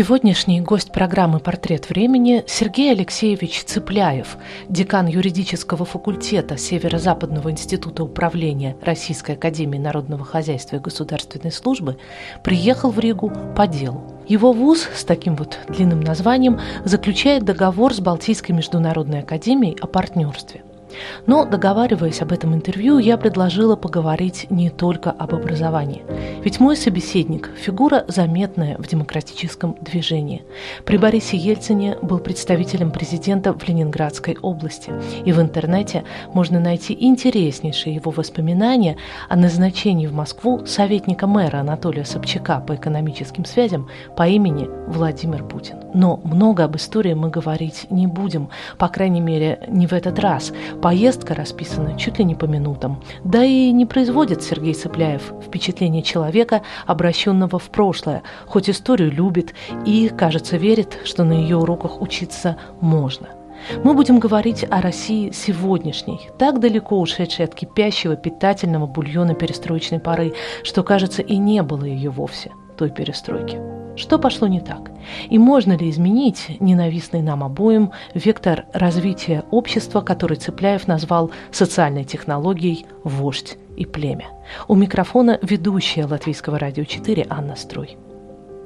Сегодняшний гость программы «Портрет времени» Сергей Алексеевич Цыпляев, декан юридического факультета Северо-Западного института управления Российской академии народного хозяйства и государственной службы, приехал в Ригу по делу. Его вуз с таким вот длинным названием заключает договор с Балтийской международной академией о партнерстве. Но, договариваясь об этом интервью, я предложила поговорить не только об образовании. Ведь мой собеседник – фигура заметная в демократическом движении. При Борисе Ельцине был представителем президента в Ленинградской области. И в интернете можно найти интереснейшие его воспоминания о назначении в Москву советника мэра Анатолия Собчака по экономическим связям по имени Владимир Путин. Но много об истории мы говорить не будем, по крайней мере, не в этот раз – Поездка расписана чуть ли не по минутам. Да и не производит Сергей Цыпляев впечатление человека, обращенного в прошлое, хоть историю любит и, кажется, верит, что на ее уроках учиться можно. Мы будем говорить о России сегодняшней, так далеко ушедшей от кипящего питательного бульона перестроечной поры, что, кажется, и не было ее вовсе, той перестройки. Что пошло не так? И можно ли изменить ненавистный нам обоим вектор развития общества, который Цыпляев назвал социальной технологией «вождь и племя»? У микрофона ведущая Латвийского радио 4 Анна Строй.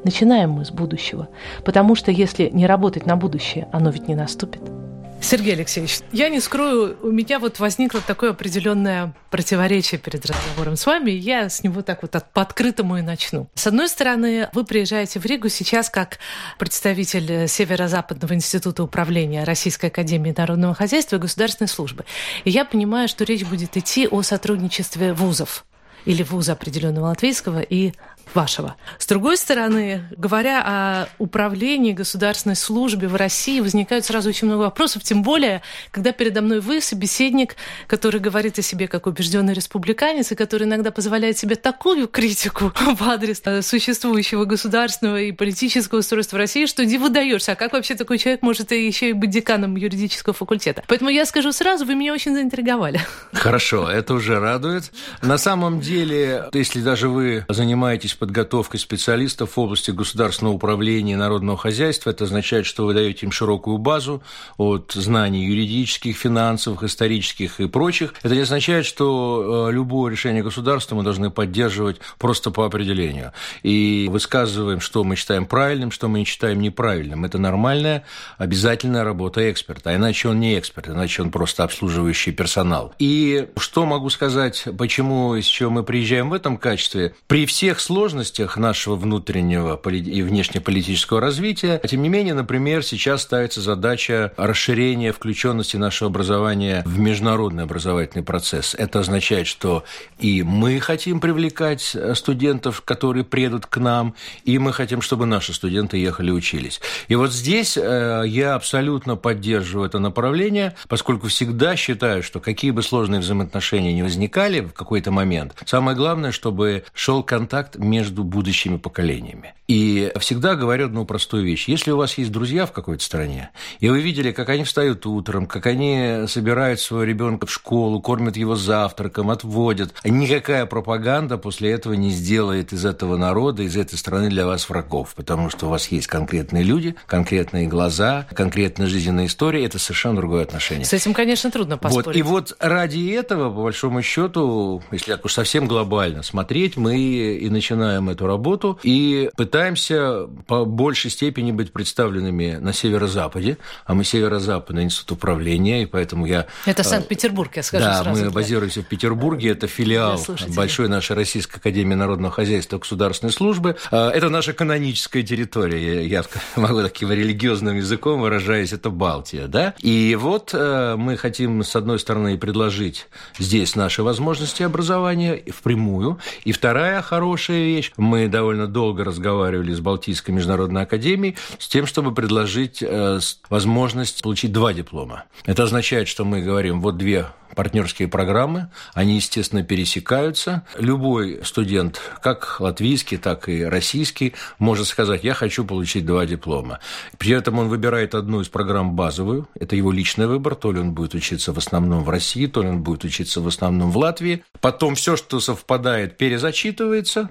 Начинаем мы с будущего, потому что если не работать на будущее, оно ведь не наступит – Сергей Алексеевич, я не скрою, у меня вот возникло такое определенное противоречие перед разговором с вами. Я с него так вот по открытому и начну. С одной стороны, вы приезжаете в Ригу сейчас как представитель Северо-Западного института управления Российской академии народного хозяйства и государственной службы. И я понимаю, что речь будет идти о сотрудничестве вузов или вуза определенного латвийского и вашего. С другой стороны, говоря о управлении государственной службе в России, возникают сразу очень много вопросов, тем более, когда передо мной вы, собеседник, который говорит о себе как убежденный республиканец, и который иногда позволяет себе такую критику в адрес э, существующего государственного и политического устройства России, что не выдаешься. А как вообще такой человек может еще и быть деканом юридического факультета? Поэтому я скажу сразу, вы меня очень заинтриговали. Хорошо, это уже радует. На самом деле, если даже вы занимаетесь занимаетесь подготовкой специалистов в области государственного управления и народного хозяйства. Это означает, что вы даете им широкую базу от знаний юридических, финансовых, исторических и прочих. Это не означает, что э, любое решение государства мы должны поддерживать просто по определению. И высказываем, что мы считаем правильным, что мы не считаем неправильным. Это нормальная, обязательная работа эксперта. А иначе он не эксперт, иначе он просто обслуживающий персонал. И что могу сказать, почему, из чего мы приезжаем в этом качестве? При всех сложностях сложностях нашего внутреннего и внешнеполитического развития. Тем не менее, например, сейчас ставится задача расширения включенности нашего образования в международный образовательный процесс. Это означает, что и мы хотим привлекать студентов, которые приедут к нам, и мы хотим, чтобы наши студенты ехали учились. И вот здесь э, я абсолютно поддерживаю это направление, поскольку всегда считаю, что какие бы сложные взаимоотношения не возникали в какой-то момент, самое главное, чтобы шел контакт между будущими поколениями. И всегда говорю одну простую вещь. Если у вас есть друзья в какой-то стране, и вы видели, как они встают утром, как они собирают своего ребенка в школу, кормят его завтраком, отводят, никакая пропаганда после этого не сделает из этого народа, из этой страны для вас врагов, потому что у вас есть конкретные люди, конкретные глаза, конкретная жизненная история, это совершенно другое отношение. С этим, конечно, трудно поспорить. Вот, и вот ради этого, по большому счету, если так уж совсем глобально смотреть, мы и начинаем начинаем эту работу и пытаемся по большей степени быть представленными на северо-западе, а мы северо-западный институт управления, и поэтому я... Это э, Санкт-Петербург, я скажу Да, сразу. мы базируемся в Петербурге, это филиал большой нашей Российской Академии Народного Хозяйства и Государственной Службы. Э, это наша каноническая территория, я могу таким религиозным языком выражаясь, это Балтия, да? И вот э, мы хотим, с одной стороны, предложить здесь наши возможности образования впрямую, и вторая хорошая вещь. Мы довольно долго разговаривали с Балтийской международной академией с тем, чтобы предложить э, возможность получить два диплома. Это означает, что мы говорим, вот две партнерские программы, они, естественно, пересекаются. Любой студент, как латвийский, так и российский, может сказать, я хочу получить два диплома. При этом он выбирает одну из программ базовую, это его личный выбор, то ли он будет учиться в основном в России, то ли он будет учиться в основном в Латвии. Потом все, что совпадает, перезачитывается,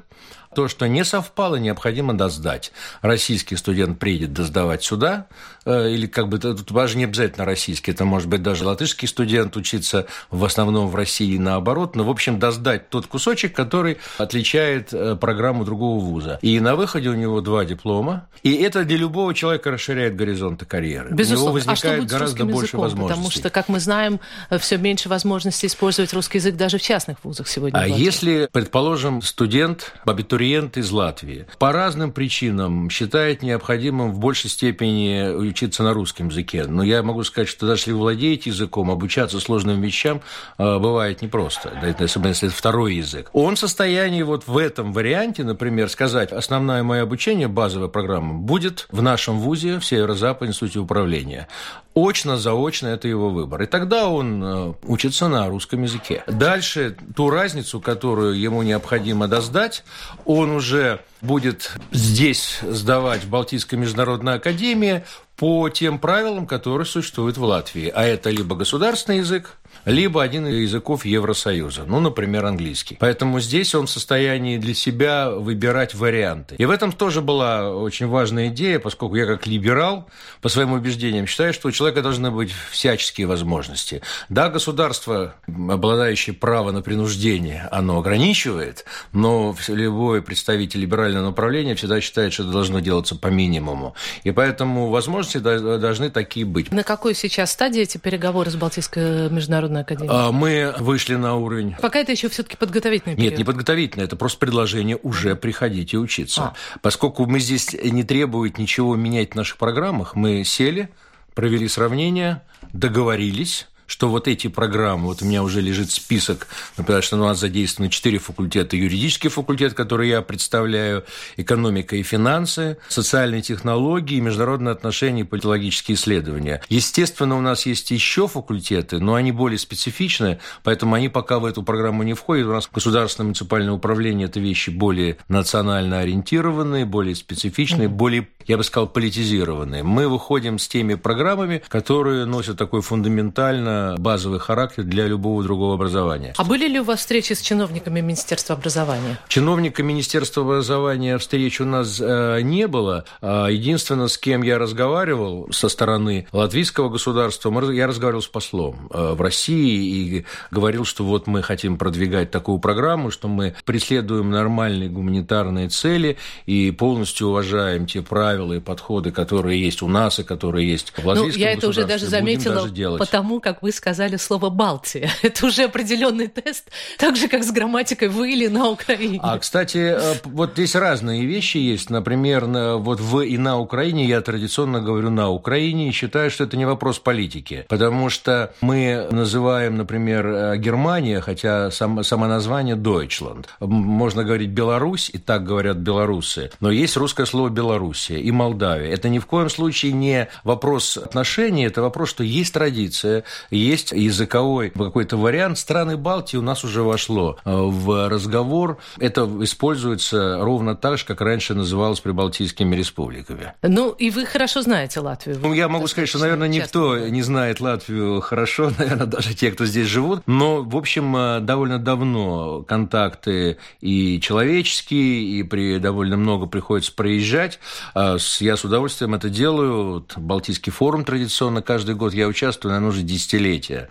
то, что не совпало, необходимо досдать. Российский студент приедет досдавать сюда, э, или как бы тут даже не обязательно российский, это может быть даже латышский студент учиться в основном в России наоборот, но, в общем, досдать тот кусочек, который отличает э, программу другого вуза. И на выходе у него два диплома, и это для любого человека расширяет горизонты карьеры. Безусловно. У него возникает а гораздо больше языком? возможностей. Потому что, как мы знаем, все меньше возможностей использовать русский язык даже в частных вузах сегодня. А если, предположим, студент, абитуриент, абитуриент из Латвии по разным причинам считает необходимым в большей степени учиться на русском языке. Но я могу сказать, что даже если вы владеете языком, обучаться сложным вещам э, бывает непросто, особенно если это второй язык. Он в состоянии вот в этом варианте, например, сказать, основное мое обучение, базовая программа, будет в нашем вузе, в Северо-Западном институте управления. Очно, заочно – это его выбор. И тогда он э, учится на русском языке. Дальше ту разницу, которую ему необходимо доздать, он уже будет здесь сдавать в Балтийской международной академии по тем правилам, которые существуют в Латвии. А это либо государственный язык, либо один из языков Евросоюза, ну, например, английский. Поэтому здесь он в состоянии для себя выбирать варианты. И в этом тоже была очень важная идея, поскольку я как либерал, по своим убеждениям, считаю, что у человека должны быть всяческие возможности. Да, государство, обладающее правом на принуждение, оно ограничивает, но любой представитель либерального направления всегда считает, что это должно делаться по минимуму. И поэтому возможности должны такие быть. На какой сейчас стадии эти переговоры с Балтийской международной Международной академии? А, мы вышли на уровень... Пока это еще все-таки подготовительный период. Нет, не подготовительный, это просто предложение уже приходить и учиться. А. Поскольку мы здесь не требуем ничего менять в наших программах, мы сели, провели сравнение, договорились, что вот эти программы, вот у меня уже лежит список, например, что у нас задействованы четыре факультета. Юридический факультет, который я представляю, экономика и финансы, социальные технологии, международные отношения и политологические исследования. Естественно, у нас есть еще факультеты, но они более специфичны, поэтому они пока в эту программу не входят. У нас государственное муниципальное управление – это вещи более национально ориентированные, более специфичные, более я бы сказал, политизированные. Мы выходим с теми программами, которые носят такой фундаментально базовый характер для любого другого образования. А были ли у вас встречи с чиновниками Министерства образования? Чиновника Министерства образования встреч у нас э, не было. А единственное, с кем я разговаривал со стороны латвийского государства, я разговаривал с послом э, в России и говорил, что вот мы хотим продвигать такую программу, что мы преследуем нормальные гуманитарные цели и полностью уважаем те правила, и подходы, которые есть у нас и которые есть в латвийском ну, я это уже даже заметила, даже потому как вы сказали слово «Балтия». Это уже определенный тест, так же, как с грамматикой «вы» или «на Украине». А, кстати, э, вот здесь разные вещи есть. Например, вот «в» и «на Украине» я традиционно говорю «на Украине» и считаю, что это не вопрос политики, потому что мы называем, например, э, Германия, хотя сам, само название Deutschland. Можно говорить Беларусь, и так говорят белорусы, но есть русское слово Белоруссия и Молдавия. Это ни в коем случае не вопрос отношений, это вопрос, что есть традиция, есть языковой какой-то вариант. Страны Балтии у нас уже вошло э, в разговор. Это используется ровно так же, как раньше называлось прибалтийскими республиками. Ну, и вы хорошо знаете Латвию. Ну, я могу сказать, что, наверное, никто не знает Латвию хорошо, наверное, даже те, кто здесь живут. Но, в общем, э, довольно давно контакты и человеческие, и при довольно много приходится проезжать. А я с удовольствием это делаю. Балтийский форум традиционно каждый год я участвую, наверное, уже десятилетия.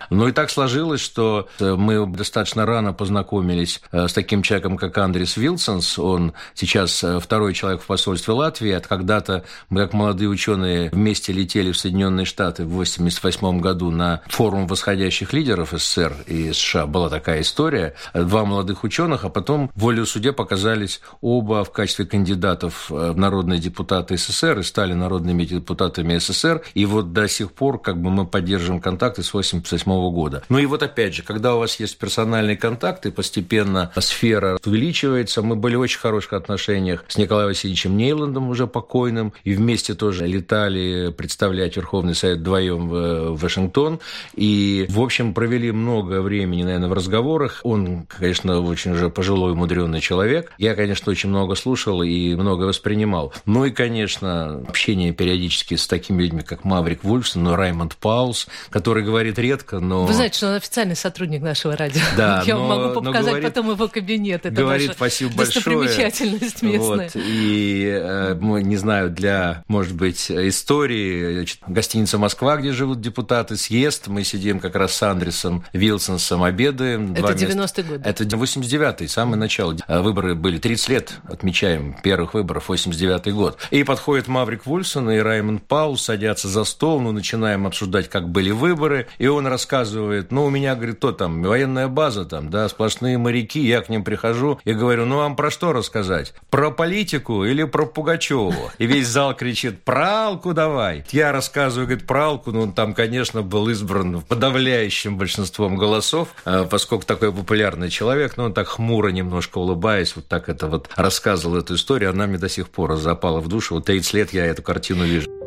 Но и так сложилось, что э, мы достаточно рано познакомились э, с таким человеком, как Андрес Вилсонс. Он сейчас э, второй человек в посольстве Латвии. От когда-то мы, как молодые ученые, вместе летели в Соединенные Штаты в 1988 году на форум восходящих лидеров СССР и США. Была такая история. Два молодых ученых, а потом волею судеб оказались оба в качестве кандидатов в народные депутаты СССР и стали народными депутатами СССР. И вот до сих пор как бы мы поддерживаем контакты с 88 года. Ну и вот опять же, когда у вас есть персональные контакты, постепенно сфера увеличивается. Мы были в очень хороших отношениях с Николаем Васильевичем Нейландом, уже покойным, и вместе тоже летали представлять Верховный Совет вдвоем в Вашингтон. И, в общем, провели много времени, наверное, в разговорах. Он, конечно, очень уже пожилой, мудренный человек. Я, конечно, очень много слушал и много воспринимал. Ну и, конечно, общение периодически с такими людьми, как Маврик Вульфсон, но Раймонд Паулс, который говорит редко, но... Вы знаете, что он официальный сотрудник нашего радио. Да, Я но, могу показать говорит, потом его кабинет. Это говорит, спасибо большое. достопримечательность местная. Вот, и, э, не знаю, для, может быть, истории, гостиница «Москва», где живут депутаты, съезд, мы сидим как раз с Андресом Вилсонсом, обедаем. Это 90-й год. Это 89-й, самое начало. Выборы были 30 лет, отмечаем, первых выборов, 89-й год. И подходит Маврик Вульсон и Раймонд Паул, садятся за стол, мы начинаем обсуждать, как были выборы, и он рассказывает, ну, у меня, говорит, кто там, военная база там, да, сплошные моряки, я к ним прихожу и говорю, ну, вам про что рассказать? Про политику или про Пугачева? И весь зал кричит, про Алку давай. Я рассказываю, говорит, про Алку, ну, он там, конечно, был избран подавляющим большинством голосов, а, поскольку такой популярный человек, но он так хмуро немножко улыбаясь, вот так это вот рассказывал эту историю, она мне до сих пор запала в душу. Вот 30 лет я эту картину вижу.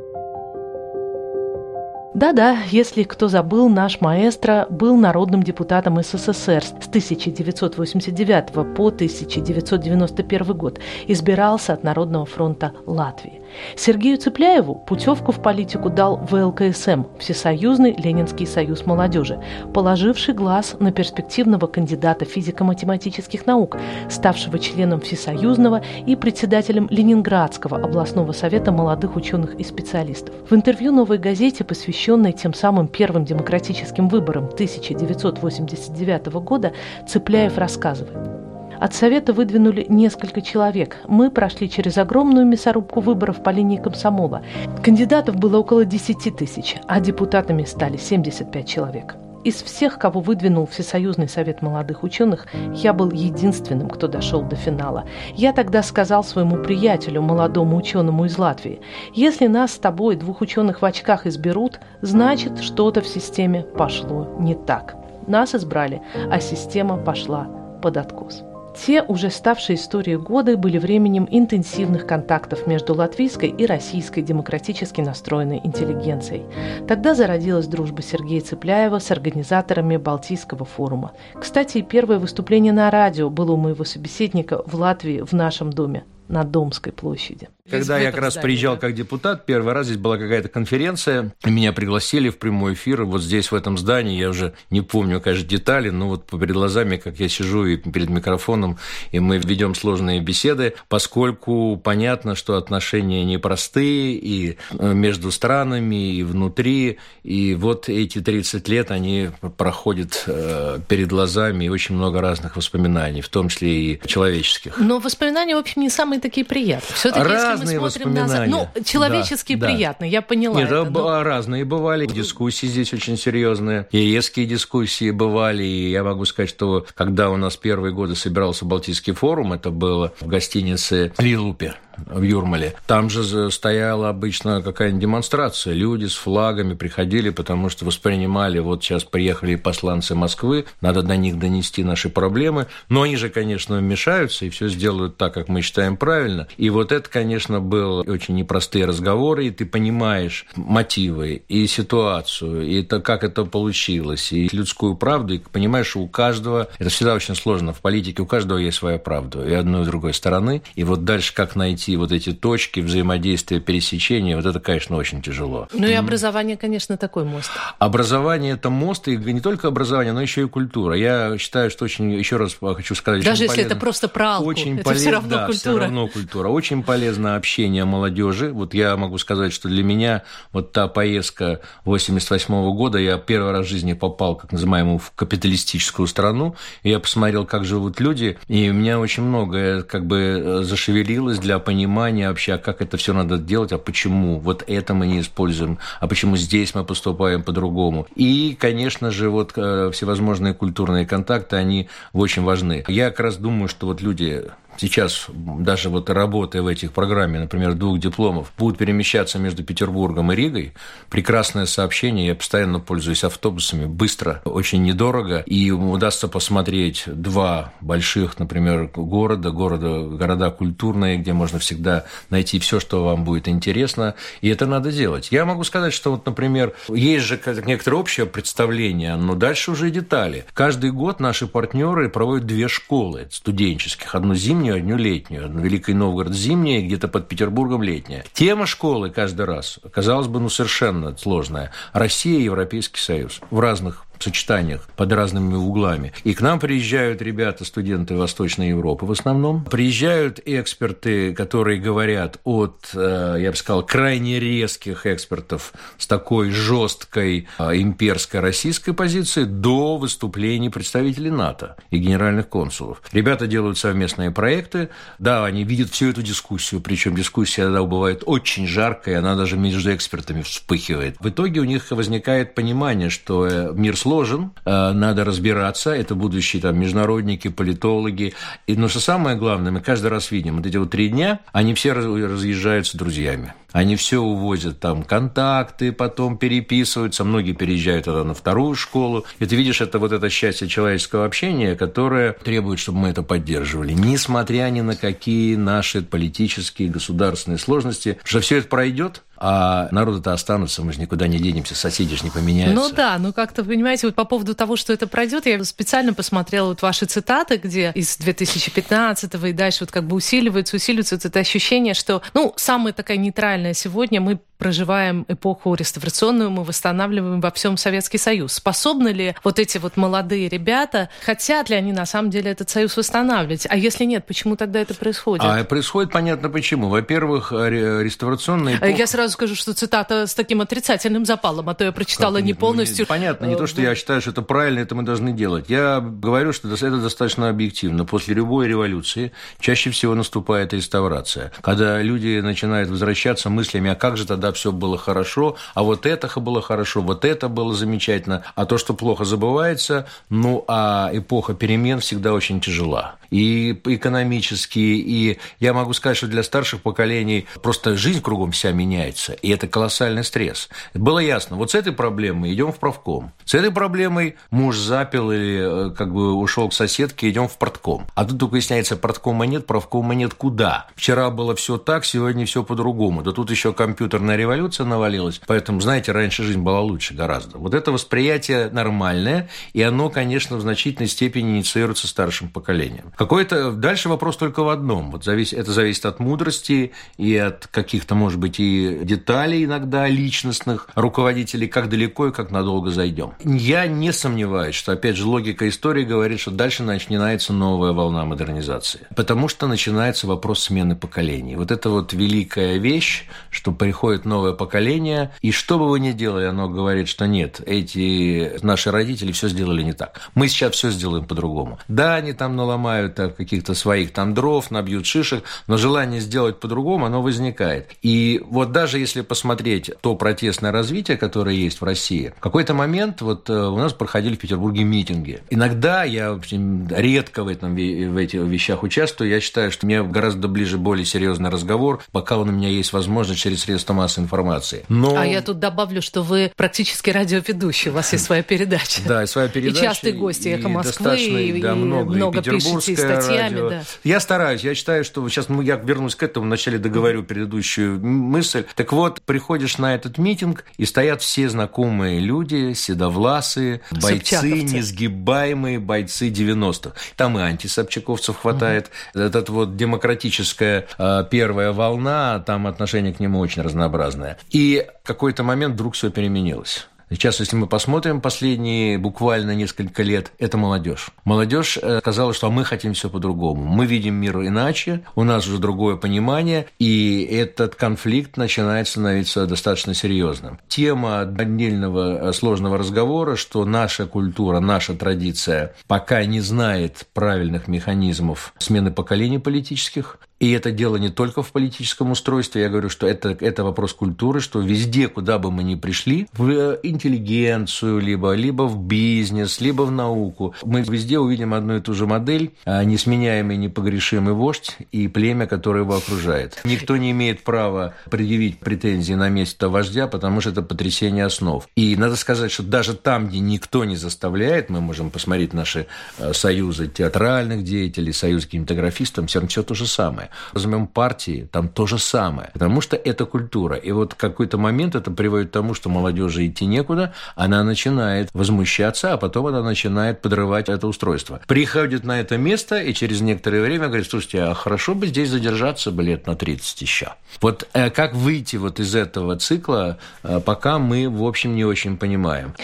Да-да, если кто забыл, наш маэстро был народным депутатом СССР с 1989 по 1991 год, избирался от Народного фронта Латвии. Сергею Цепляеву путевку в политику дал ВЛКСМ – Всесоюзный Ленинский союз молодежи, положивший глаз на перспективного кандидата физико-математических наук, ставшего членом Всесоюзного и председателем Ленинградского областного совета молодых ученых и специалистов. В интервью «Новой газете», посвященной тем самым первым демократическим выборам 1989 года, Цепляев рассказывает – от Совета выдвинули несколько человек. Мы прошли через огромную мясорубку выборов по линии комсомола. Кандидатов было около 10 тысяч, а депутатами стали 75 человек. Из всех, кого выдвинул Всесоюзный совет молодых ученых, я был единственным, кто дошел до финала. Я тогда сказал своему приятелю, молодому ученому из Латвии, если нас с тобой, двух ученых в очках, изберут, значит, что-то в системе пошло не так. Нас избрали, а система пошла под откос. Те уже ставшие историей годы были временем интенсивных контактов между латвийской и российской демократически настроенной интеллигенцией. Тогда зародилась дружба Сергея Цепляева с организаторами Балтийского форума. Кстати, первое выступление на радио было у моего собеседника в Латвии в нашем доме на Домской площади. Когда я как раз здании, приезжал да? как депутат, первый раз здесь была какая-то конференция, меня пригласили в прямой эфир, вот здесь, в этом здании, я уже не помню, конечно, детали, но вот перед глазами, как я сижу и перед микрофоном, и мы ведем сложные беседы, поскольку понятно, что отношения непростые и э, между странами, и внутри, и вот эти 30 лет, они проходят э, перед глазами, и очень много разных воспоминаний, в том числе и человеческих. Но воспоминания, в общем, не самые такие приятные. Все-таки разные мы смотрим воспоминания. На... Ну, человечески да, приятные, да. я поняла. Нет, это, но... разные бывали. Дискуссии здесь очень серьезные. И резкие дискуссии бывали. И я могу сказать, что когда у нас первые годы собирался Балтийский форум, это было в гостинице Лилупе в Юрмале. Там же стояла обычно какая-нибудь демонстрация. Люди с флагами приходили, потому что воспринимали, вот сейчас приехали посланцы Москвы, надо до них донести наши проблемы. Но они же, конечно, вмешаются и все сделают так, как мы считаем правильно. И вот это, конечно, был очень непростые разговоры, и ты понимаешь мотивы и ситуацию, и это, как это получилось, и людскую правду, и понимаешь, у каждого, это всегда очень сложно в политике, у каждого есть своя правда, и одной, и другой стороны. И вот дальше как найти найти вот эти точки взаимодействия, пересечения, вот это, конечно, очень тяжело. Ну и образование, конечно, такой мост. Образование – это мост, и не только образование, но еще и культура. Я считаю, что очень, еще раз хочу сказать, Даже если полезно, это просто про алку, очень это полез, все равно да, культура. все равно культура. Очень полезно общение молодежи. Вот я могу сказать, что для меня вот та поездка 88 -го года, я первый раз в жизни попал, как называемую, в капиталистическую страну, и я посмотрел, как живут люди, и у меня очень многое как бы э, зашевелилось для понимания понимание вообще, а как это все надо делать, а почему вот это мы не используем, а почему здесь мы поступаем по-другому. И, конечно же, вот э, всевозможные культурные контакты, они очень важны. Я как раз думаю, что вот люди сейчас даже вот работая в этих программе, например, двух дипломов, будут перемещаться между Петербургом и Ригой, прекрасное сообщение, я постоянно пользуюсь автобусами, быстро, очень недорого, и удастся посмотреть два больших, например, города, города, города культурные, где можно всегда найти все, что вам будет интересно, и это надо делать. Я могу сказать, что вот, например, есть же некоторое общее представление, но дальше уже детали. Каждый год наши партнеры проводят две школы студенческих, одну зимнюю, одну летнюю. Одну Великий Новгород зимняя, где-то под Петербургом летняя. Тема школы каждый раз, казалось бы, ну совершенно сложная. Россия и Европейский Союз в разных сочетаниях под разными углами. И к нам приезжают ребята, студенты Восточной Европы в основном. Приезжают эксперты, которые говорят от, э, я бы сказал, крайне резких экспертов с такой жесткой э, имперской российской позиции до выступлений представителей НАТО и генеральных консулов. Ребята делают совместные проекты. Да, они видят всю эту дискуссию, причем дискуссия иногда бывает очень жаркая, она даже между экспертами вспыхивает. В итоге у них возникает понимание, что э, мир сложен, э, надо разбираться, это будущие там международники, политологи. И, но что самое главное, мы каждый раз видим, вот эти вот три дня, они все разъезжаются друзьями. Они все увозят там контакты, потом переписываются, многие переезжают тогда на вторую школу. И ты видишь, это вот это счастье человеческого общения, которое требует, чтобы мы это поддерживали, несмотря ни на какие наши политические, государственные сложности, что все это пройдет, а народы-то останутся, мы же никуда не денемся, соседи же не поменяются. Ну да, ну как-то, понимаете, вот по поводу того, что это пройдет, я специально посмотрела вот ваши цитаты, где из 2015 и дальше вот как бы усиливается, усиливается вот это ощущение, что, ну, самая такая нейтральная сегодня, мы проживаем эпоху реставрационную, мы восстанавливаем во всем Советский Союз. Способны ли вот эти вот молодые ребята, хотят ли они на самом деле этот союз восстанавливать? А если нет, почему тогда это происходит? А происходит понятно почему. Во-первых, реставрационная эпоха... Я сразу скажу, что цитата с таким отрицательным запалом, а то я прочитала как? не полностью. Понятно, не то, что я считаю, что это правильно, это мы должны делать. Я говорю, что это достаточно объективно. После любой революции чаще всего наступает реставрация. Когда люди начинают возвращаться мыслями, а как же тогда когда все было хорошо, а вот это было хорошо, вот это было замечательно, а то, что плохо забывается, ну, а эпоха перемен всегда очень тяжела. И экономически, и я могу сказать, что для старших поколений просто жизнь кругом вся меняется, и это колоссальный стресс. Было ясно, вот с этой проблемой идем в правком, с этой проблемой муж запил или э, как бы ушел к соседке, идем в портком. А тут только выясняется, порткома нет, правкома нет, куда? Вчера было все так, сегодня все по-другому. Да тут еще компьютерная революция навалилась, поэтому, знаете, раньше жизнь была лучше гораздо. Вот это восприятие нормальное, и оно, конечно, в значительной степени инициируется старшим поколением. Какой-то дальше вопрос только в одном. Вот завис... Это зависит от мудрости и от каких-то, может быть, и деталей иногда личностных руководителей, как далеко и как надолго зайдем. Я не сомневаюсь, что, опять же, логика истории говорит, что дальше начинается новая волна модернизации. Потому что начинается вопрос смены поколений. Вот это вот великая вещь, что приходит новое поколение, и что бы вы ни делали, оно говорит, что нет, эти наши родители все сделали не так. Мы сейчас все сделаем по-другому. Да, они там наломают каких-то своих там дров, набьют шишек, но желание сделать по-другому, оно возникает. И вот даже если посмотреть то протестное развитие, которое есть в России, в какой-то момент вот э, у нас проходили в Петербурге митинги. Иногда я общем, редко в, этом, в этих вещах участвую, я считаю, что мне гораздо ближе более серьезный разговор, пока у меня есть возможность через средства массовой массой информации. Но... А я тут добавлю, что вы практически радиоведущий, у вас есть своя передача. Да, и своя передача. И частый гость «Эхо Москвы», и, да, много, много и пишете статьями. Да. Я стараюсь, я считаю, что сейчас ну, я вернусь к этому, вначале договорю предыдущую мысль. Так вот, приходишь на этот митинг, и стоят все знакомые люди, седовласые, бойцы, несгибаемые бойцы 90-х. Там и антисобчаковцев хватает. Угу. Этот вот демократическая а, первая волна, там отношение к нему очень разнообразное разное. И какой-то момент вдруг все переменилось. Сейчас, если мы посмотрим последние буквально несколько лет, это молодежь. Молодежь э, сказала, что мы хотим все по-другому. Мы видим мир иначе, у нас уже другое понимание, и этот конфликт начинает становиться достаточно серьезным. Тема отдельного э, сложного разговора, что наша культура, наша традиция пока не знает правильных механизмов смены поколений политических, И это дело не только в политическом устройстве. Я говорю, что это, это вопрос культуры, что везде, куда бы мы ни пришли, в интеллигенцию, либо, либо в бизнес, либо в науку, мы везде увидим одну и ту же модель, а, несменяемый, непогрешимый вождь и племя, которое его окружает. Никто не имеет права предъявить претензии на место вождя, потому что это потрясение основ. И надо сказать, что даже там, где никто не заставляет, мы можем посмотреть наши а, союзы театральных деятелей, союз кинематографистов, все равно все то же самое самое. Возьмем партии, там то же самое. Потому что это культура. И вот какой-то момент это приводит к тому, что молодежи идти некуда, она начинает возмущаться, а потом она начинает подрывать это устройство. Приходит на это место и через некоторое время говорит, слушайте, а хорошо бы здесь задержаться бы лет на 30 еще. Вот э, как выйти вот из этого цикла, э, пока мы, в общем, не очень понимаем.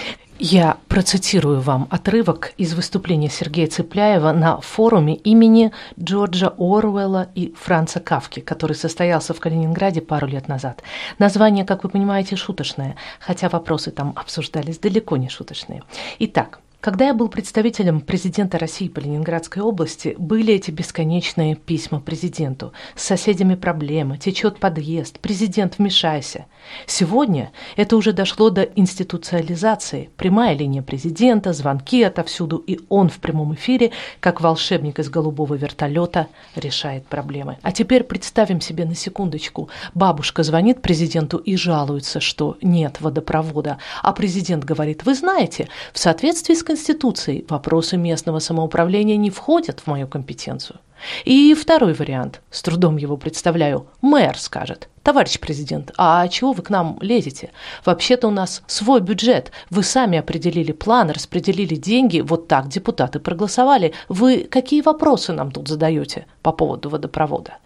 Я процитирую вам отрывок из выступления Сергея Цыпляева на форуме имени Джорджа Оруэлла и Франца Кавки, который состоялся в Калининграде пару лет назад. Название, как вы понимаете, шуточное, хотя вопросы там обсуждались далеко не шуточные. Итак, когда я был представителем президента России по Ленинградской области, были эти бесконечные письма президенту. С соседями проблема, течет подъезд, президент, вмешайся. Сегодня это уже дошло до институциализации. Прямая линия президента, звонки отовсюду, и он в прямом эфире, как волшебник из голубого вертолета, решает проблемы. А теперь представим себе на секундочку. Бабушка звонит президенту и жалуется, что нет водопровода. А президент говорит, вы знаете, в соответствии с Конституцией вопросы местного самоуправления не входят в мою компетенцию. И второй вариант, с трудом его представляю, мэр скажет, товарищ президент, а чего вы к нам лезете? Вообще-то у нас свой бюджет, вы сами определили план, распределили деньги, вот так депутаты проголосовали. Вы какие вопросы нам тут задаете по поводу водопровода?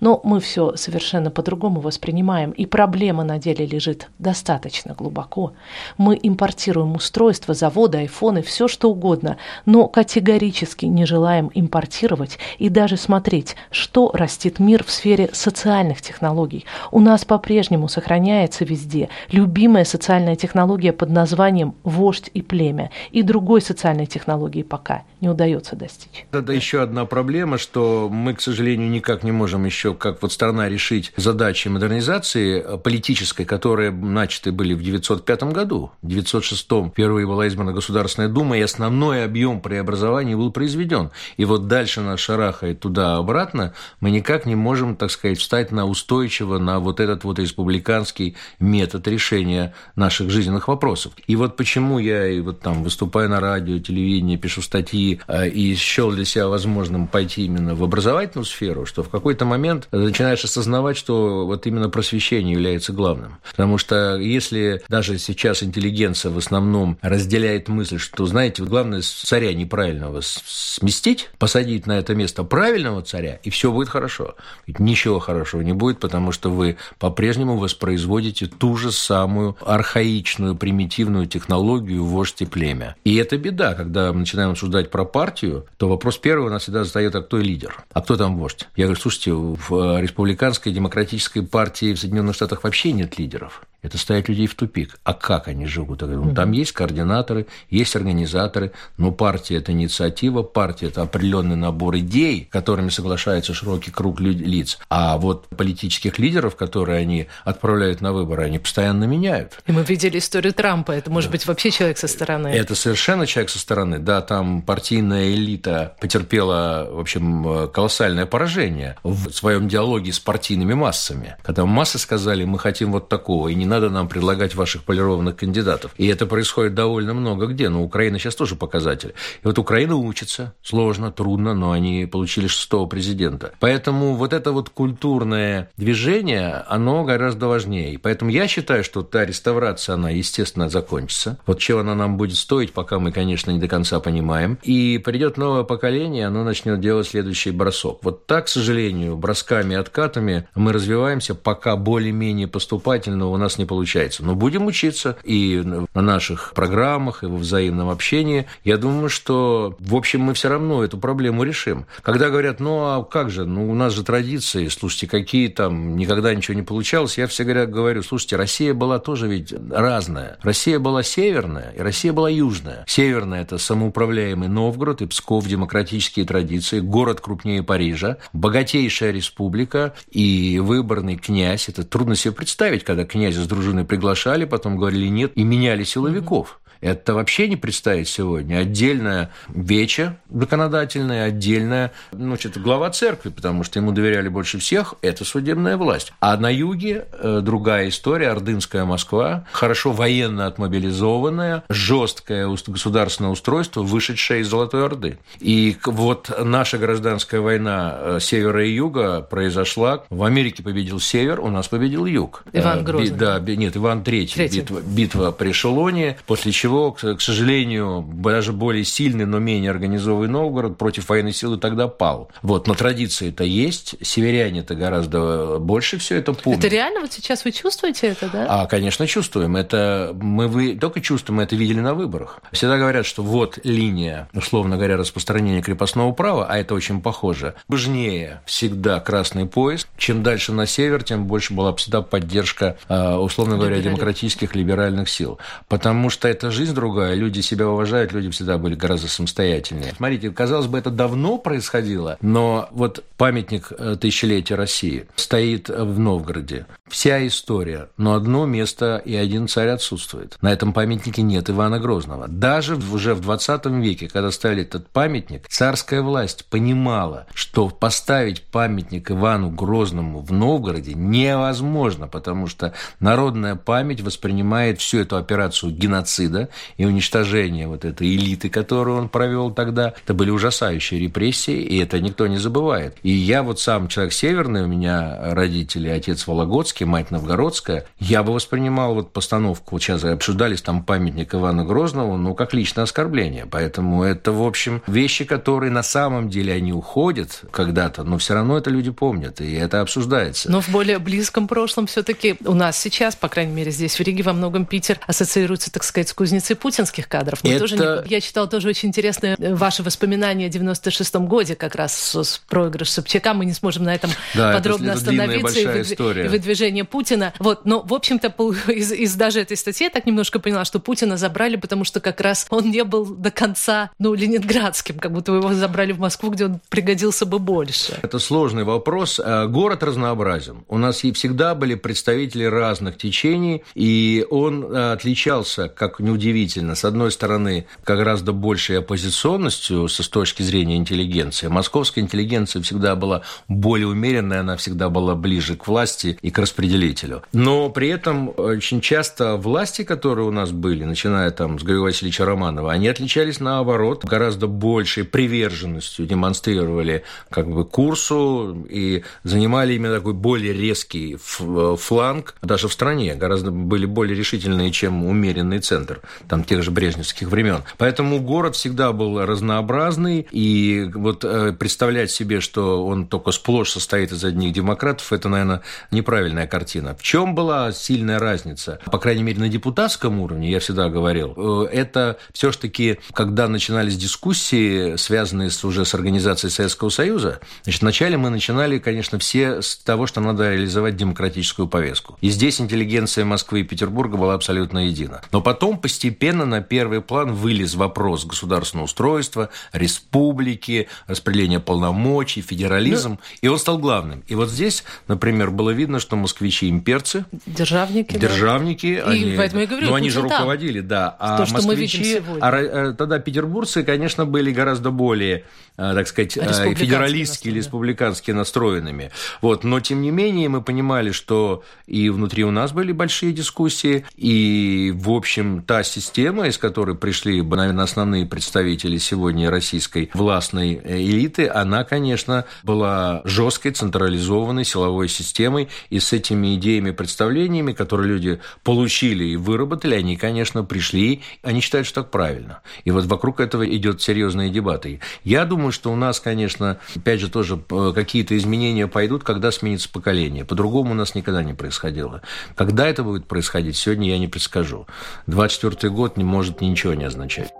Но мы все совершенно по-другому воспринимаем, и проблема на деле лежит достаточно глубоко. Мы импортируем устройства, заводы, айфоны, все что угодно, но категорически не желаем импортировать и даже смотреть, что растит мир в сфере социальных технологий. У нас по-прежнему сохраняется везде любимая социальная технология под названием «вождь и племя», и другой социальной технологии пока не удается достичь. Это еще одна проблема, что мы, к сожалению, никак не можем еще еще как вот страна решить задачи модернизации э, политической, которые начаты были в 1905 году. В 1906 впервые была избрана Государственная Дума, и основной объем преобразований был произведен. И вот дальше нас шарахает туда-обратно, мы никак не можем, так сказать, встать на устойчиво на вот этот вот республиканский метод решения наших жизненных вопросов. И вот почему я и вот там выступаю на радио, телевидении, пишу статьи э, и счел для себя возможным пойти именно в образовательную сферу, что в какой-то момент момент начинаешь осознавать, что вот именно просвещение является главным. Потому что если даже сейчас интеллигенция в основном разделяет мысль, что, знаете, главное царя неправильного сместить, посадить на это место правильного царя, и все будет хорошо. Ведь ничего хорошего не будет, потому что вы по-прежнему воспроизводите ту же самую архаичную, примитивную технологию вождь и племя. И это беда, когда мы начинаем обсуждать про партию, то вопрос первый у нас всегда задает, а кто лидер? А кто там вождь? Я говорю, слушайте, в республиканской демократической партии в Соединенных Штатах вообще нет лидеров. Это ставит людей в тупик. А как они живут? Ну, там есть координаторы, есть организаторы, но партия – это инициатива, партия – это определенный набор идей, которыми соглашается широкий круг лиц. А вот политических лидеров, которые они отправляют на выборы, они постоянно меняют. И мы видели историю Трампа. Это может да. быть вообще человек со стороны. Это совершенно человек со стороны. Да, там партийная элита потерпела, в общем, колоссальное поражение в своем диалоге с партийными массами. Когда массы сказали, мы хотим вот такого, и не надо нам предлагать ваших полированных кандидатов. И это происходит довольно много где. Но Украина сейчас тоже показатель. И вот Украина учится. Сложно, трудно, но они получили шестого президента. Поэтому вот это вот культурное движение, оно гораздо важнее. Поэтому я считаю, что та реставрация, она, естественно, закончится. Вот чего она нам будет стоить, пока мы, конечно, не до конца понимаем. И придет новое поколение, оно начнет делать следующий бросок. Вот так, к сожалению, бросками и откатами мы развиваемся, пока более-менее поступательно у нас не получается. Но будем учиться и на наших программах, и во взаимном общении. Я думаю, что, в общем, мы все равно эту проблему решим. Когда говорят, ну а как же, ну у нас же традиции, слушайте, какие там, никогда ничего не получалось, я всегда говорю, слушайте, Россия была тоже ведь разная. Россия была северная, и Россия была южная. Северная – это самоуправляемый Новгород и Псков, демократические традиции, город крупнее Парижа, богатейшая республика и выборный князь. Это трудно себе представить, когда князя с приглашали, потом говорили нет, и меняли силовиков. Это вообще не представить сегодня. Отдельная вече законодательная, отдельная ну, что-то глава церкви, потому что ему доверяли больше всех, это судебная власть. А на юге э, другая история, Ордынская Москва, хорошо военно отмобилизованная, жесткое государственное устройство, вышедшее из Золотой Орды. И вот наша гражданская война э, севера и юга произошла. В Америке победил север, у нас победил юг. Иван э, Грозный. Да, нет, Иван Третий. Битва, битва при Шелоне, после чего чего, к сожалению, даже более сильный, но менее организованный Новгород против военной силы тогда пал. Вот, но традиции это есть, северяне-то гораздо больше все это помнят. Это реально вот сейчас вы чувствуете это, да? А, конечно, чувствуем. Это мы вы только чувствуем, мы это видели на выборах. Всегда говорят, что вот линия, условно говоря, распространения крепостного права, а это очень похоже. Южнее всегда красный пояс. Чем дальше на север, тем больше была всегда поддержка, а, условно говоря, демократических либеральных сил. Потому что это жизнь другая, люди себя уважают, люди всегда были гораздо самостоятельнее. Смотрите, казалось бы, это давно происходило, но вот памятник э, тысячелетия России стоит в Новгороде. Вся история, но одно место и один царь отсутствует. На этом памятнике нет Ивана Грозного. Даже уже в 20 веке, когда ставили этот памятник, царская власть понимала, что поставить памятник Ивану Грозному в Новгороде невозможно, потому что народная память воспринимает всю эту операцию геноцида и уничтожение вот этой элиты, которую он провел тогда. Это были ужасающие репрессии, и это никто не забывает. И я вот сам человек северный, у меня родители, отец Вологодский, мать Новгородская, я бы воспринимал вот постановку, вот сейчас обсуждались там памятник Ивана Грозного, ну, как личное оскорбление. Поэтому это, в общем, вещи, которые на самом деле они уходят когда-то, но все равно это люди помнят, и это обсуждается. Но в более близком прошлом все-таки у нас сейчас, по крайней мере, здесь в Риге во многом Питер ассоциируется, так сказать, с кузнецом кузницы путинских кадров. Мы это... тоже не... Я читала тоже очень интересные э, ваши воспоминания о 96-м годе, как раз с, с проигрыш Собчака. Мы не сможем на этом да, подробно это, остановиться. Это и, вы... и выдвижение Путина. Вот. Но, в общем-то, из, из даже этой статьи я так немножко поняла, что Путина забрали, потому что как раз он не был до конца, ну, ленинградским, как будто его забрали в Москву, где он пригодился бы больше. Это сложный вопрос. Э, город разнообразен. У нас и всегда были представители разных течений, и он э, отличался, как неудивительно, удивительно. С одной стороны, гораздо большей оппозиционностью с точки зрения интеллигенции. Московская интеллигенция всегда была более умеренная, она всегда была ближе к власти и к распределителю. Но при этом очень часто власти, которые у нас были, начиная там с Григория Васильевича Романова, они отличались наоборот, гораздо большей приверженностью демонстрировали как бы курсу и занимали именно такой более резкий фланг даже в стране, гораздо были более решительные, чем умеренный центр там, тех же брежневских времен. Поэтому город всегда был разнообразный, и вот э, представлять себе, что он только сплошь состоит из одних демократов, это, наверное, неправильная картина. В чем была сильная разница? По крайней мере, на депутатском уровне, я всегда говорил, э, это все-таки, когда начинались дискуссии, связанные с, уже с организацией Советского Союза, значит, вначале мы начинали, конечно, все с того, что надо реализовать демократическую повестку. И здесь интеллигенция Москвы и Петербурга была абсолютно едина. Но потом постепенно постепенно на первый план вылез вопрос государственного устройства, республики, распределения полномочий, федерализм, ну, и он стал главным. И вот здесь, например, было видно, что москвичи имперцы, державники, державники, да. они, и поэтому я говорю, ну, они же руководили, да, а То, что москвичи, а, а тогда петербургцы, конечно, были гораздо более, так сказать, федералистские или республиканские настроенными. Вот, но тем не менее мы понимали, что и внутри у нас были большие дискуссии, и в общем та система, из которой пришли, наверное, основные представители сегодня российской властной элиты, она, конечно, была жесткой, централизованной силовой системой, и с этими идеями, представлениями, которые люди получили и выработали, они, конечно, пришли, они считают, что так правильно. И вот вокруг этого идет серьезные дебаты. Я думаю, что у нас, конечно, опять же, тоже э, какие-то изменения пойдут, когда сменится поколение. По-другому у нас никогда не происходило. Когда это будет происходить, сегодня я не предскажу. 24 год не может ничего не означать.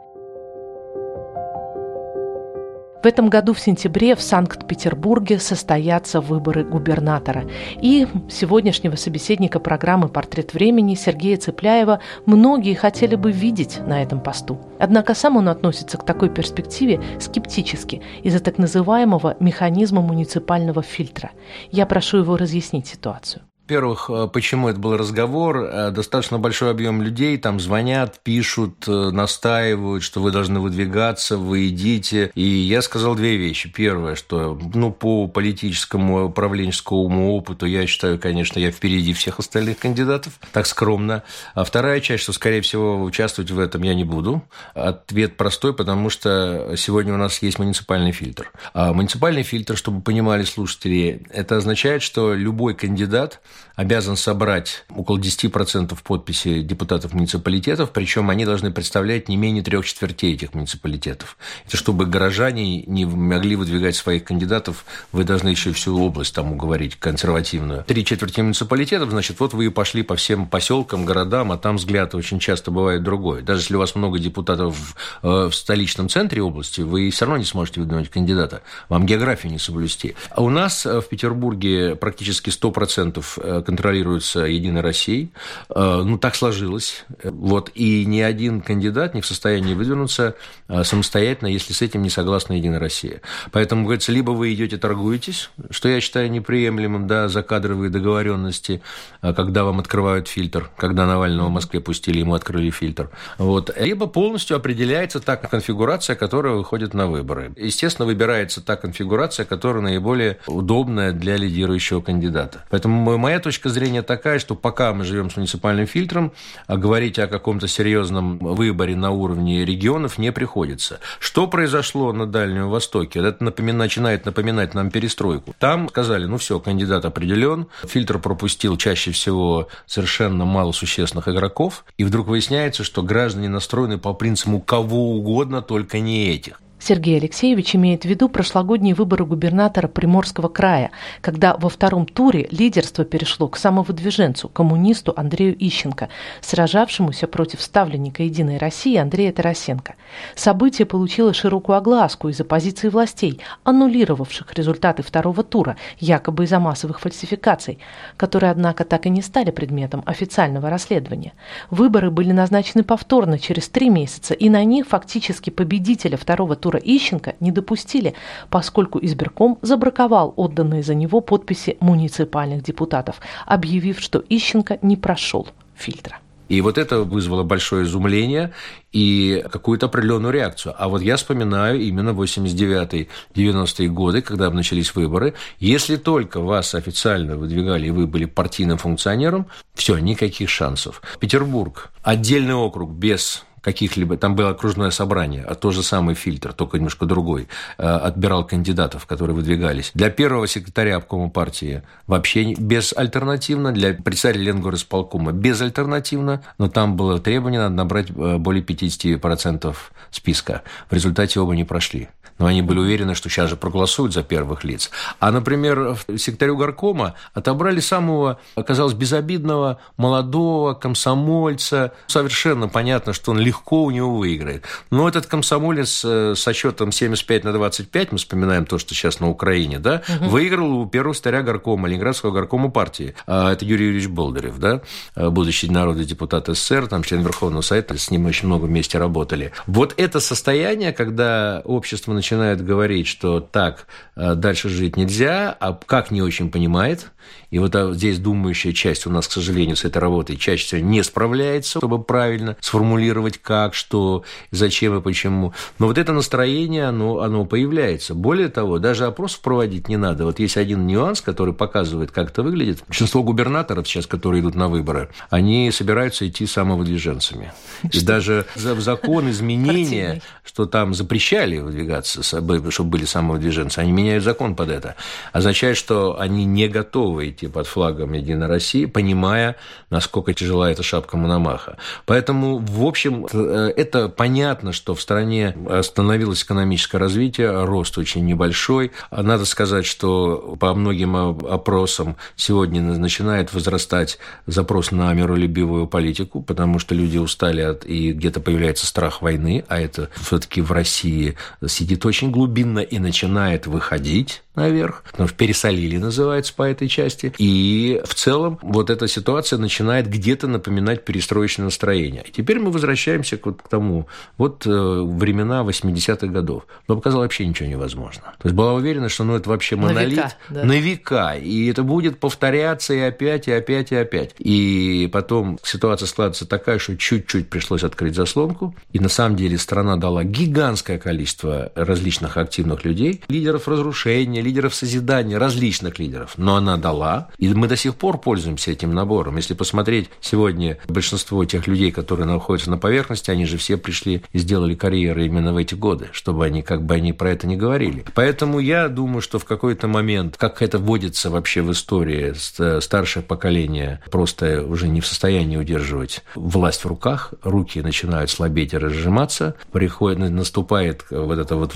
В этом году в сентябре в Санкт-Петербурге состоятся выборы губернатора. И сегодняшнего собеседника программы «Портрет времени» Сергея Цепляева многие хотели бы видеть на этом посту. Однако сам он относится к такой перспективе скептически из-за так называемого механизма муниципального фильтра. Я прошу его разъяснить ситуацию. Во-первых, э, почему это был разговор? Э, достаточно большой объем людей там звонят, пишут, э, настаивают, что вы должны выдвигаться, вы идите. И я сказал две вещи. Первое, что ну, по политическому управленческому опыту я считаю, конечно, я впереди всех остальных кандидатов, так скромно. А вторая часть, что, скорее всего, участвовать в этом я не буду. Ответ простой, потому что сегодня у нас есть муниципальный фильтр. А муниципальный фильтр, чтобы понимали слушатели, это означает, что любой кандидат – обязан собрать около 10% подписей депутатов муниципалитетов, причем они должны представлять не менее трех четвертей этих муниципалитетов. Это чтобы горожане не могли выдвигать своих кандидатов, вы должны еще всю область там уговорить консервативную. Три четверти муниципалитетов, значит, вот вы и пошли по всем поселкам, городам, а там взгляд очень часто бывает другой. Даже если у вас много депутатов в, э, в столичном центре области, вы все равно не сможете выдвинуть кандидата. Вам географию не соблюсти. А у нас э, в Петербурге практически 100% Э, контролируется Единой Россией. Э, ну, так сложилось. Вот. И ни один кандидат не в состоянии выдвинуться э, самостоятельно, если с этим не согласна Единая Россия. Поэтому, говорится, либо вы идете торгуетесь, что я считаю неприемлемым, да, за кадровые договоренности, когда вам открывают фильтр, когда Навального в Москве пустили, ему открыли фильтр. Вот. Либо полностью определяется та конфигурация, которая выходит на выборы. Естественно, выбирается та конфигурация, которая наиболее удобная для лидирующего кандидата. Поэтому моя точка зрения такая, что пока мы живем с муниципальным фильтром, а говорить о каком-то серьезном выборе на уровне регионов не приходится. Что произошло на Дальнем Востоке? Это напомина, начинает напоминать нам перестройку. Там сказали, ну все, кандидат определен, фильтр пропустил чаще всего совершенно мало существенных игроков, и вдруг выясняется, что граждане настроены по принципу кого угодно, только не этих. Сергей Алексеевич имеет в виду прошлогодние выборы губернатора Приморского края, когда во втором туре лидерство перешло к самовыдвиженцу, коммунисту Андрею Ищенко, сражавшемуся против ставленника «Единой России» Андрея Тарасенко. Событие получило широкую огласку из-за позиции властей, аннулировавших результаты второго тура, якобы из-за массовых фальсификаций, которые, однако, так и не стали предметом официального расследования. Выборы были назначены повторно через три месяца, и на них фактически победителя второго тура тура Ищенко не допустили, поскольку избирком забраковал отданные за него подписи муниципальных депутатов, объявив, что Ищенко не прошел фильтра. И вот это вызвало большое изумление и какую-то определенную реакцию. А вот я вспоминаю именно 89-90-е годы, когда начались выборы. Если только вас официально выдвигали, и вы были партийным функционером, все, никаких шансов. Петербург, отдельный округ без каких-либо, там было окружное собрание, а тот же самый фильтр, только немножко другой, э, отбирал кандидатов, которые выдвигались. Для первого секретаря обкома партии вообще безальтернативно, для председателя Ленгорисполкома безальтернативно, но там было требование, надо набрать э, более 50% списка. В результате оба не прошли. Но они были уверены, что сейчас же проголосуют за первых лиц. А, например, секретарю горкома отобрали самого, оказалось, безобидного молодого комсомольца. Совершенно понятно, что он легко у него выиграет. Но этот комсомолец э, со счетом 75 на 25, мы вспоминаем то, что сейчас на Украине, да, угу. выиграл у первого старя горкома, Ленинградского горкома партии. А это Юрий Юрьевич Болдырев, да, э, будущий народный депутат СССР, там член Верховного Совета, с ним очень много вместе работали. Вот это состояние, когда общество начинает начинает говорить, что так э, дальше жить нельзя, а как не очень понимает, и вот а, здесь думающая часть у нас, к сожалению, с этой работой чаще всего не справляется, чтобы правильно сформулировать как, что, зачем и почему. Но вот это настроение, оно, оно появляется. Более того, даже опросов проводить не надо. Вот есть один нюанс, который показывает, как это выглядит. Большинство губернаторов сейчас, которые идут на выборы, они собираются идти самовыдвиженцами. И даже в закон изменения, что там запрещали выдвигаться, чтобы были самовыдвиженцы, они меняют закон под это. Означает, что они не готовы идти под флагом Единой России, понимая, насколько тяжела эта шапка Мономаха. Поэтому, в общем, э, это понятно, что в стране остановилось экономическое развитие, рост очень небольшой. Надо сказать, что по многим опросам сегодня начинает возрастать запрос на миролюбивую политику, потому что люди устали от, и где-то появляется страх войны, а это все-таки в России сидит очень глубинно и начинает выходить наверх, что пересолили, называется, по этой части. И в целом вот эта ситуация начинает где-то напоминать перестроечное настроение. И теперь мы возвращаемся к, вот к тому, вот э, времена 80-х годов. Но показалось вообще ничего невозможно. То есть была уверена, что ну, это вообще монолит на века, да. на века, и это будет повторяться и опять, и опять, и опять. И потом ситуация складывается такая, что чуть-чуть пришлось открыть заслонку, и на самом деле страна дала гигантское количество различных активных людей, лидеров разрушения, лидеров созидания, различных лидеров, но она дала, и мы до сих пор пользуемся этим набором. Если посмотреть сегодня большинство тех людей, которые находятся на поверхности, они же все пришли и сделали карьеры именно в эти годы, чтобы они как бы они про это не говорили. Поэтому я думаю, что в какой-то момент, как это вводится вообще в истории, старшее поколение просто уже не в состоянии удерживать власть в руках, руки начинают слабеть и разжиматься, приходит, наступает вот эта вот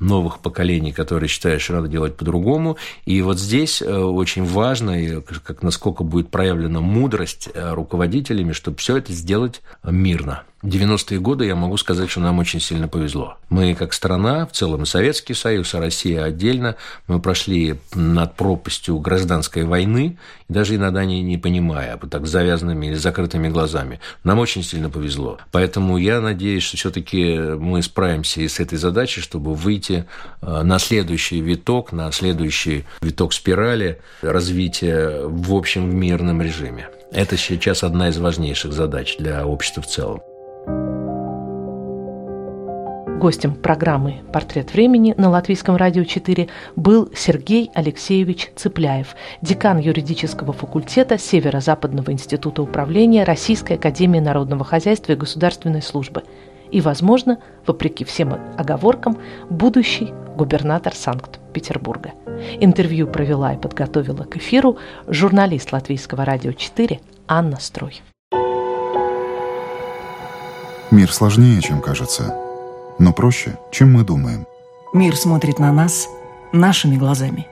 новых поколений, которые считают, что надо делать по-другому. И вот здесь э, очень важно, как насколько будет проявлена мудрость э, руководителями, чтобы все это сделать мирно. 90-е годы я могу сказать, что нам очень сильно повезло. Мы как страна, в целом Советский Союз, и Россия отдельно, мы прошли над пропастью гражданской войны, даже иногда не, не понимая, так завязанными или закрытыми глазами. Нам очень сильно повезло. Поэтому я надеюсь, что все-таки мы справимся и с этой задачей, чтобы выйти э, на следующий виток, на следующий виток спирали развития в общем в мирном режиме. Это сейчас одна из важнейших задач для общества в целом. Гостем программы «Портрет времени» на Латвийском радио 4 был Сергей Алексеевич Цыпляев, декан юридического факультета Северо-Западного института управления Российской академии народного хозяйства и государственной службы и, возможно, вопреки всем оговоркам, будущий губернатор Санкт-Петербурга. Интервью провела и подготовила к эфиру журналист Латвийского радио 4 Анна Строй. Мир сложнее, чем кажется – но проще, чем мы думаем. Мир смотрит на нас нашими глазами.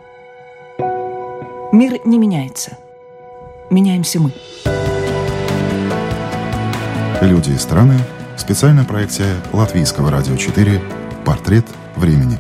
Мир не меняется. Меняемся мы. Люди и страны. Специальная проекция Латвийского радио 4 «Портрет времени».